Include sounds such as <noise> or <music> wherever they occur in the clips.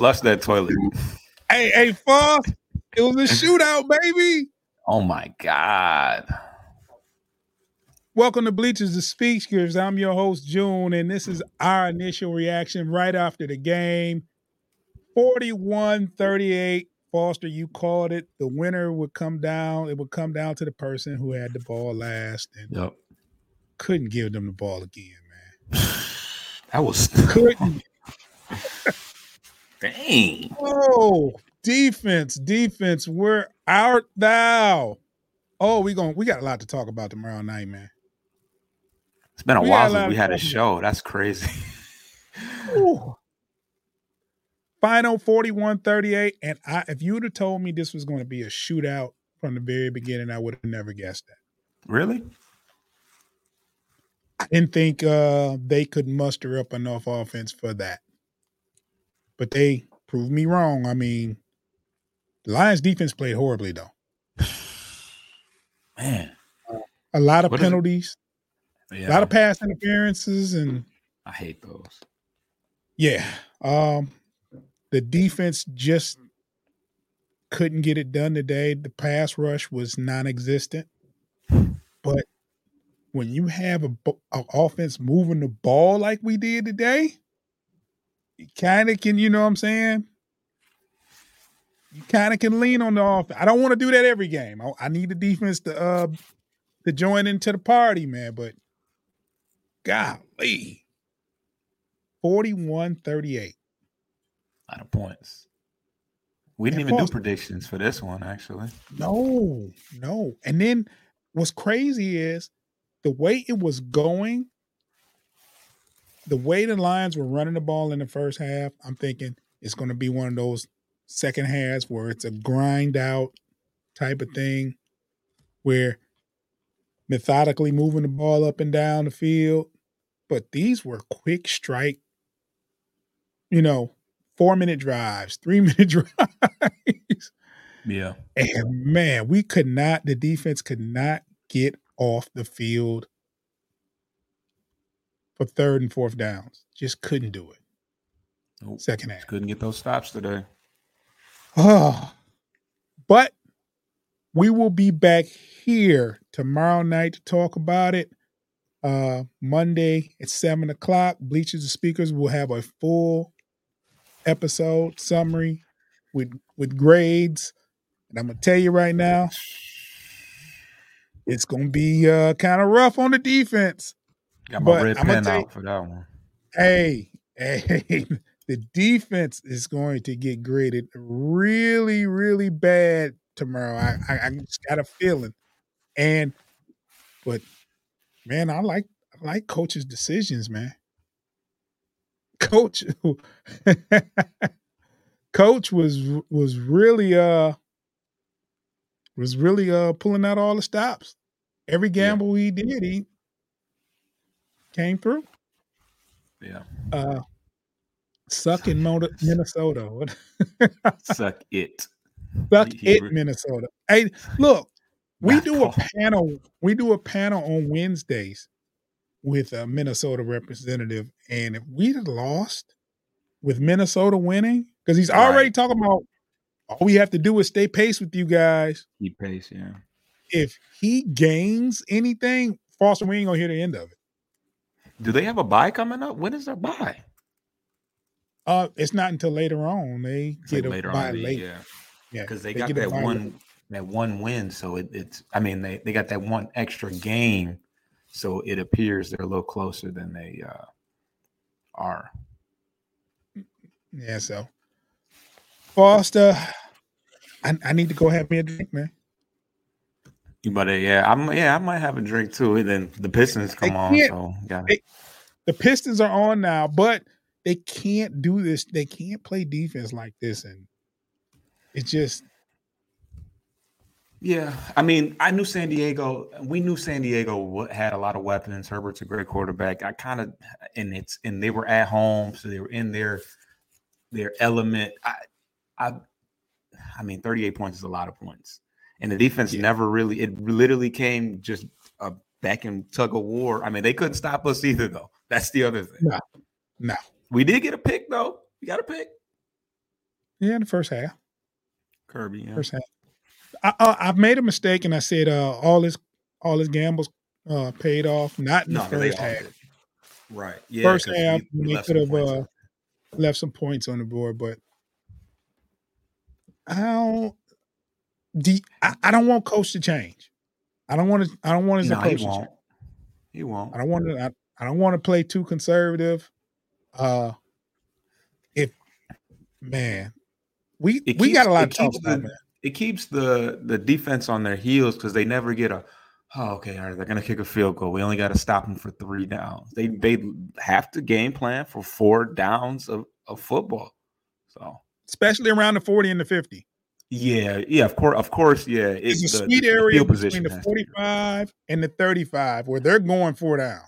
Flush that toilet. Hey, hey, Foss, it was a <laughs> shootout, baby. Oh my God. Welcome to Bleachers the Speakers. I'm your host, June, and this is our initial reaction right after the game. 41 38. Foster, you called it. The winner would come down. It would come down to the person who had the ball last and Yep. couldn't give them the ball again, man. <sighs> That was Couldn't. Dang. Oh, defense, defense, where art thou? Oh, we going we got a lot to talk about tomorrow night, man. It's been a We while since we had a show. That's crazy. <laughs> Final 41-38. And I if you would have told me this was going to be a shootout from the very beginning, I would have never guessed that. really? I didn't think uh they could muster up enough offense for that. But they proved me wrong. I mean, the Lions defense played horribly though. Man. A lot of What penalties, Yeah. a lot of pass interferences, and I hate those. yeah. Um the defense just couldn't get it done today. The pass rush was non-existent. But when you have a, a offense moving the ball like we did today, you kind of can, you know what I'm saying? You kind of can lean on the offense. I don't want to do that every game. I, I need the defense to uh to join into the party, man. But golly, 41-38. A lot of points. We didn't And even do predictions for this one, actually. No, no. And then what's crazy is the way it was going, the way the Lions were running the ball in the first half, I'm thinking it's going to be one of those second halves where it's a grind out type of thing where methodically moving the ball up and down the field. But these were quick strike, you know, four minute drives, three minute <laughs> drives. Yeah. And man, we could not, the defense could not get off the field for third and fourth downs. Just couldn't do it. Nope. Second half. Couldn't get those stops today. Oh, but we will be back here tomorrow night to talk about it. Uh, Monday at seven o'clock. Bleachers and Speakers will have a full episode summary with with grades. And I'm gonna tell you right now, it's gonna be uh, kind of rough on the defense. Got my But red I'ma pen you- out for that one. Hey, hey, <laughs> the defense is going to get graded really, really bad tomorrow. I, I, I just got a feeling. And but man, I like I like coach's decisions, man. Coach <laughs> Coach was was really uh was really uh pulling out all the stops. Every Yeah. gamble he did, he came through. Yeah. Uh suck in <laughs> Minnesota. <laughs> Suck it. suck He- he it, Minnesota. Hey, look, we do a panel. We do a panel on Wednesdays with a Minnesota representative, and if we'd have lost with Minnesota winning, because he's already Right. talking about all we have to do is stay pace with you guys. Keep pace, yeah. If he gains anything, Foster, we ain't gonna hear the end of it. Do they have a bye coming up? When is their bye? Uh, it's not until later on they It's get like a later in the- late. yeah, Yeah, because they, they got that one late. that one win, so it, it's. I mean, they they got that one extra game, so it appears they're a little closer than they uh, are. Yeah, so Foster, I, I need to go have me a drink, man. But uh, yeah, I'm yeah, I might have a drink too. And then the Pistons come on, so got they- The Pistons are on now, but they can't do this. They can't play defense like this, and it's just Yeah, I mean, I knew San Diego. We knew San Diego had a lot of weapons. Herbert's a great quarterback. I kind of, and it's and they were at home, so they were in their their element. I, I, I mean, thirty eight points is a lot of points, and the defense Yeah. never really. It literally came just a back and tug of war. I mean, they couldn't stop us either, though. That's the other thing. No. no. We did get a pick though. We got a pick. Yeah, in the first half. Kerby. Yeah. First half. I, I I've made a mistake, and I said uh, all his all his gambles uh, paid off. Not in No, the first half. did. Right. Yeah. First half, we- we they left some could have uh, left some points on the board, but how do you- I, I don't want coach to change. I don't want to. I don't want his No, he approach. to change. won't. He won't. I don't want to. I, I don't want to play too conservative. Uh, if man, we It we got a lot to talk about, man. It keeps the the defense on their heels because they never get a. Oh, okay, all right. They're gonna kick a field goal. We only got to stop them for three downs. They they have to game plan for four downs of, of football. So Especially around the forty and the fifty. Yeah, yeah. Of course, of course, yeah. It's It's a the, sweet the area between the has to forty-five and the thirty-five where they're going four downs.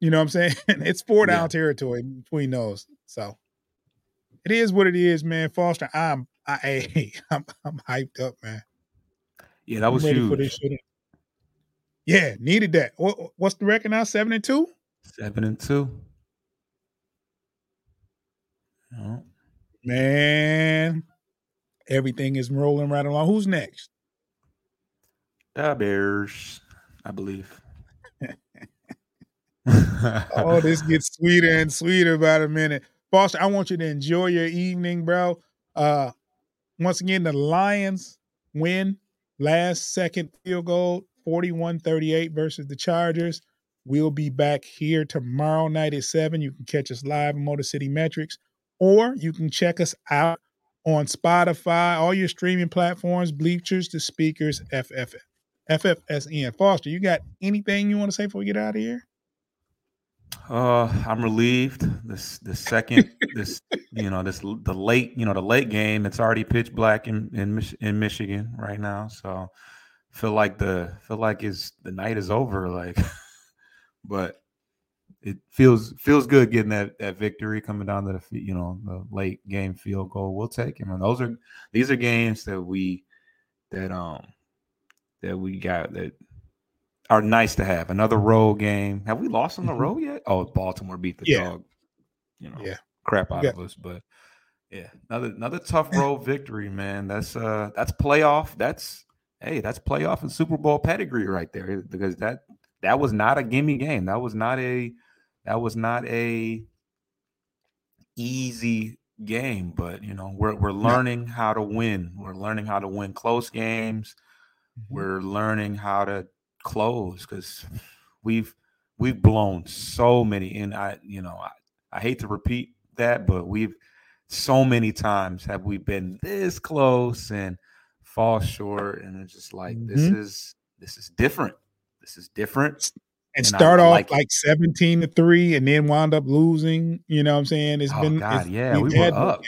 You know what I'm saying? <laughs> it's four down Yeah. territory between those. So it is what it is, man. Foster, I'm I <laughs> I'm I'm hyped up, man. Yeah, that was ready for this huge. Yeah, needed that. What, what's the record now? Seven and two. Seven and two. Yeah. Man, everything is rolling right along. Who's next? The Bears, I believe. <laughs> Oh, this gets sweeter and sweeter by the minute. Foster, I want you to enjoy your evening, bro. Uh once again, the Lions win last second field goal, 41-38 versus the Chargers. We'll be back here tomorrow night at 7. You can catch us live on Motor City Metrics, or you can check us out on Spotify, all your streaming platforms, Bleachers, the speakers, FF, FFSN. Foster, you got anything you want to say before we get out of here? Uh, I'm relieved. This the second this you know this the late you know the late game. It's already pitch black in in, in Michigan right now. So feel like the feel like is the night is over. Like, <laughs> but it feels feels good getting that that victory coming down to the you know the late game field goal. We'll take him. And those are these are games that we that um that we got that are nice to have. Another road game. Have we lost on the Mhm. road yet? Oh, Baltimore beat the Yeah. dog. You know, Yeah. crap out Yeah. of us. But yeah, another another tough road victory, man. That's uh that's playoff. That's hey, that's playoff and Super Bowl pedigree right there. Because that that was not a gimme game. That was not a that was not a easy game. But you know, we're we're learning how to win. We're learning how to win close games. We're learning how to close because we've we've blown so many and i you know I, I hate to repeat that but we've so many times have we been this close and fall short and it's just like this Mhm. is this is different this is different and start off like like, 17 to 3 and then wound up losing. You know what I'm saying? It's oh been god it's, yeah we were up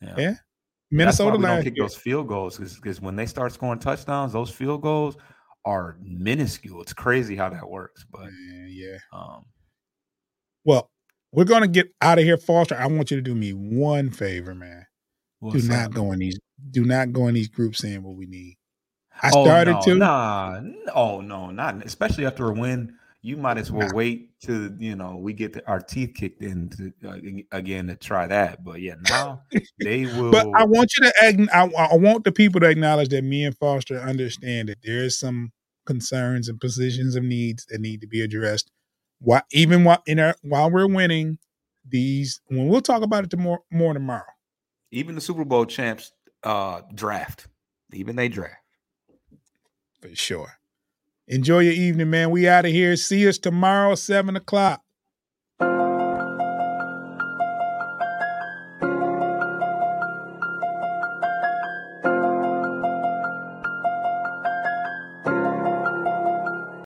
yeah. Yeah. That's why Minnesota we don't kick year. those field goals because when they start scoring touchdowns those field goals are minuscule it's crazy how that works but Man, yeah. um Well, we're gonna get out of here, Foster. I want you to do me one favor, man. do not up? go in these do not go in these groups saying what we need. I Oh, started no, to. Nah, oh no, not especially after a win. you might as well wait to you know we get the, our teeth kicked in to, uh, again to try that. But yeah, now <laughs> they will. But I want you to I, I want the people to acknowledge that me and Foster understand that there is some concerns and positions of needs that need to be addressed. Why even while in our while we're winning these, when we'll talk about it more more tomorrow. Even the Super Bowl champs uh draft, even they draft for sure. Enjoy your evening, man. We out of here. See us tomorrow, seven o'clock.